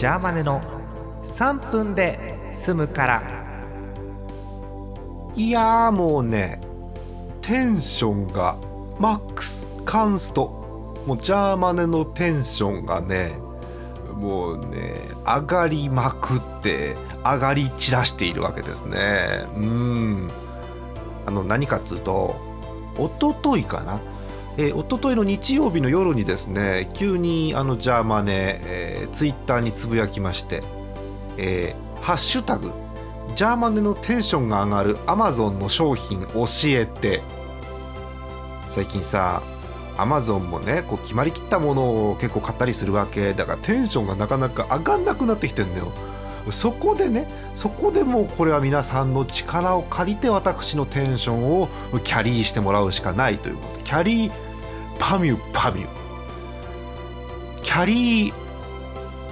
ジャーマネの3分で済むから。いやーもうねテンションがマックスカンスト。もうジャーマネのテンションがねもうね上がりまくって上がり散らしているわけですね。うん。あの何かっつうと一昨日かな。えー、一昨日の日曜日の夜にですね急にあのジャーマネ、えー、ツイッターにつぶやきましてえー、ハッシュタグジャーマネのテンションが上がるアマゾンの商品教えて。最近さアマゾンもねこう決まりきったものを結構買ったりするわけ。だからテンションがなかなか上がんなくなってきてんだよ。そこでねそこでもうこれは皆さんの力を借りて私のテンションをキャリーしてもらうしかないということ。キャリーパミュパミュキャリー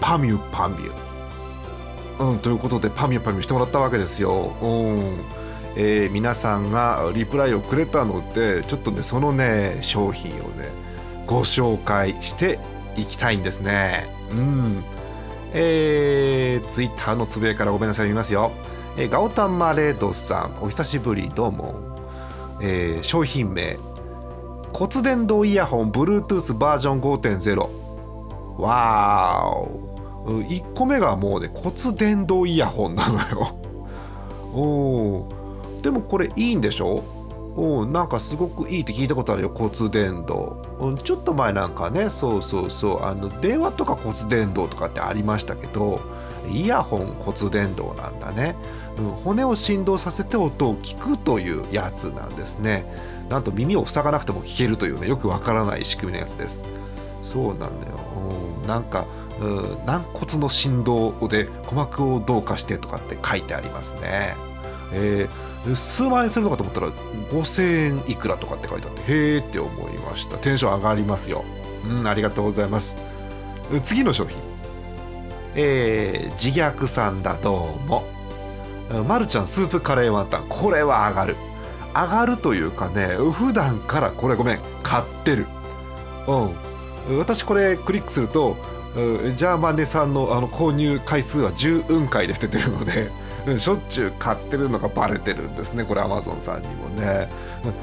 パミュパミュうん、ということでパミュパミュしてもらったわけですよ。うんえー、皆さんがリプライをくれたのでちょっとねそのね商品をねご紹介していきたいんですね。うんえー、ツイッターのつぶやからごめんなさい見ますよ。えー、ガオタンマレードさんお久しぶりどうも。えー、商品名骨伝導イヤホン Bluetooth バージョン5.0わーお1個目がもうね骨伝導イヤホンなのよ。お でもこれいいんでしょ？おなんかすごくいいって聞いたことあるよ骨伝導、うん、ちょっと前なんかねそうそうそうあの電話とか骨伝導とかってありましたけどイヤホン骨伝導なんだね、うん、骨を振動させて音を聞くというやつなんですね。なんと耳を塞がなくても聞けるというねよくわからない仕組みのやつです。そうなんだよ、うん、なんか軟骨の振動で鼓膜をどうかしてとかって書いてありますね。えー、数万円するのかと思ったら5000円いくらとかって書いてあってへえって思いました。テンション上がりますよ。うんありがとうございます。次の商品。えー、自虐さんだどうも。まるちゃんスープカレーワンタン。これは上がる。上がるというかね普段からこれごめん。買ってる。うん。私これクリックするとジャーマネさんのあの購入回数は10雲回で捨ててるので、しょっちゅう買ってるのがバレてるんですねこれアマゾンさんにもね。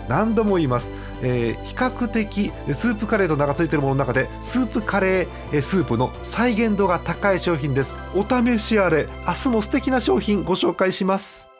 何度も言います、えー、比較的スープカレーと名が付いてるものの中でスープカレースープの再現度が高い商品です。お試しあれ。明日も素敵な商品ご紹介します。